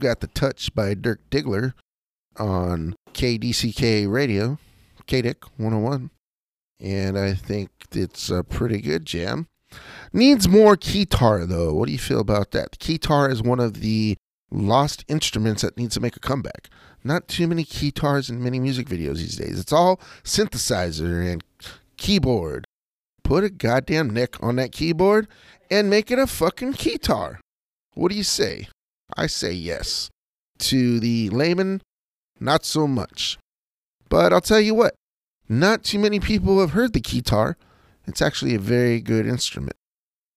Got the touch by Dirk Diggler on KDCK Radio, KDIC 101. And I think it's a pretty good jam. Needs more keytar though. What do you feel about that? Keytar is one of the lost instruments that needs to make a comeback. Not too many keytars in many music videos these days. It's all synthesizer and keyboard. Put a goddamn neck on that keyboard and make it a fucking keytar. What do you say? I say yes. To the layman, not so much. But I'll tell you what, not too many people have heard the keytar. It's actually a very good instrument.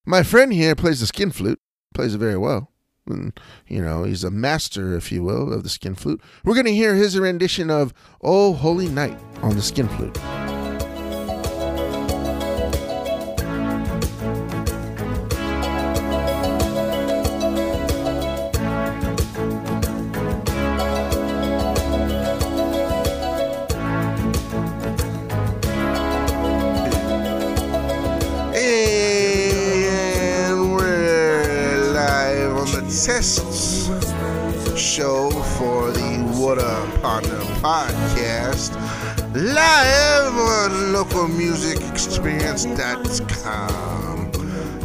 My friend here plays the skin flute, plays it very well. And, you know, he's a master, if you will, of the skin flute. We're going to hear his rendition of Oh Holy Night on the skin flute. Live on the test show for the Water Partner podcast. Live on localmusicexperience.com.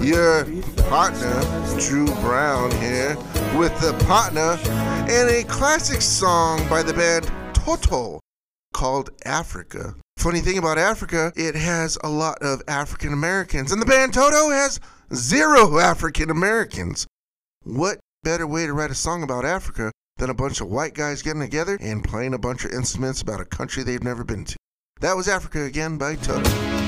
Your partner, Drew Brown, here with the partner and a classic song by the band Toto called Africa. Funny thing about Africa, it has a lot of African Americans, and the band Toto has zero African Americans. What better way to write a song about Africa than a bunch of white guys getting together and playing a bunch of instruments about a country they've never been to? That was Africa again by Toto.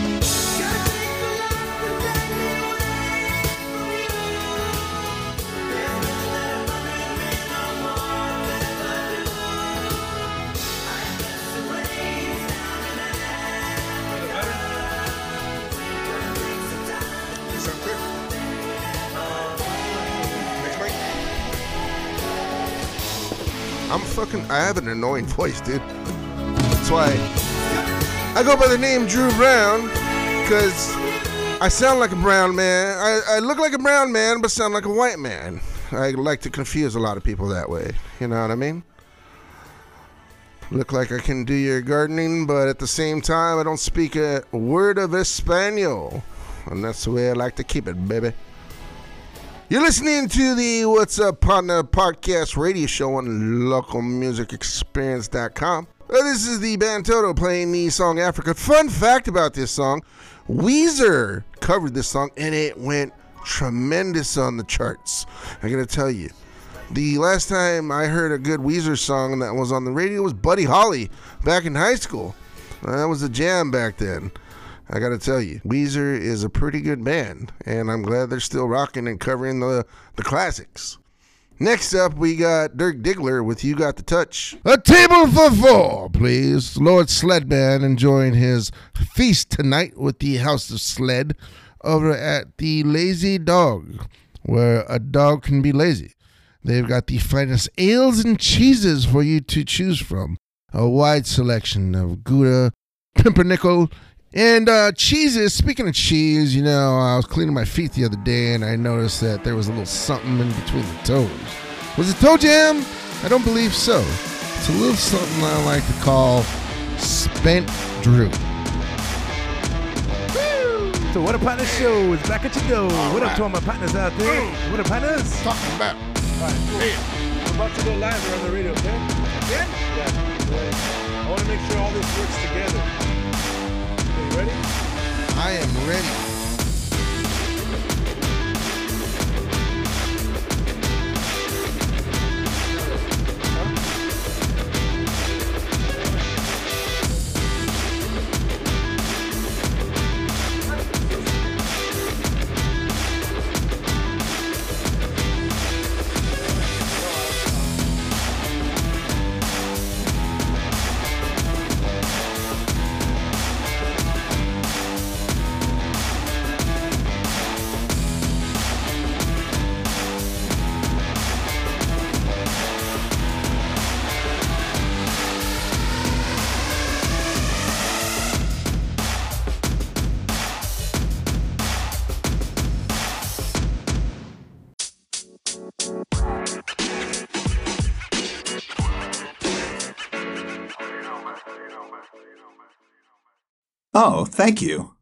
I'm fucking. I have an annoying voice, dude. That's why I go by the name Drew Brown, because I sound like a brown man. I, I look like a brown man, but sound like a white man. I like to confuse a lot of people that way. You know what I mean? Look like I can do your gardening, but at the same time, I don't speak a word of Espanol. And that's the way I like to keep it, baby. You're listening to the What's Up Partner podcast radio show on localmusicexperience.com. Uh, This is the band Toto playing the song Africa. Fun fact about this song Weezer covered this song and it went tremendous on the charts. I gotta tell you. The last time I heard a good Weezer song that was on the radio was Buddy Holly back in high school. That was a jam back then. I gotta tell you, Weezer is a pretty good band, and I'm glad they're still rocking and covering the, the classics. Next up, we got Dirk Diggler with You Got the Touch. A table for four, please. Lord Sledman enjoying his feast tonight with the House of Sled over at the Lazy Dog, where a dog can be lazy. They've got the finest ales and cheeses for you to choose from. A wide selection of Gouda, pumpernickel, and uh, cheeses. Speaking of cheese, you know, I was cleaning my feet the other day and I noticed that there was a little something in between the toes. Was it toe jam? I don't believe so. It's a little something I like to call spent Drew. So what a partner show is back at your door. what up to all my partners out there? What up, partners? Talking about. I'm about to go live on the radio, okay? Yeah? Yeah. I want to make sure all this works together. Ready? I am ready. Oh, thank you.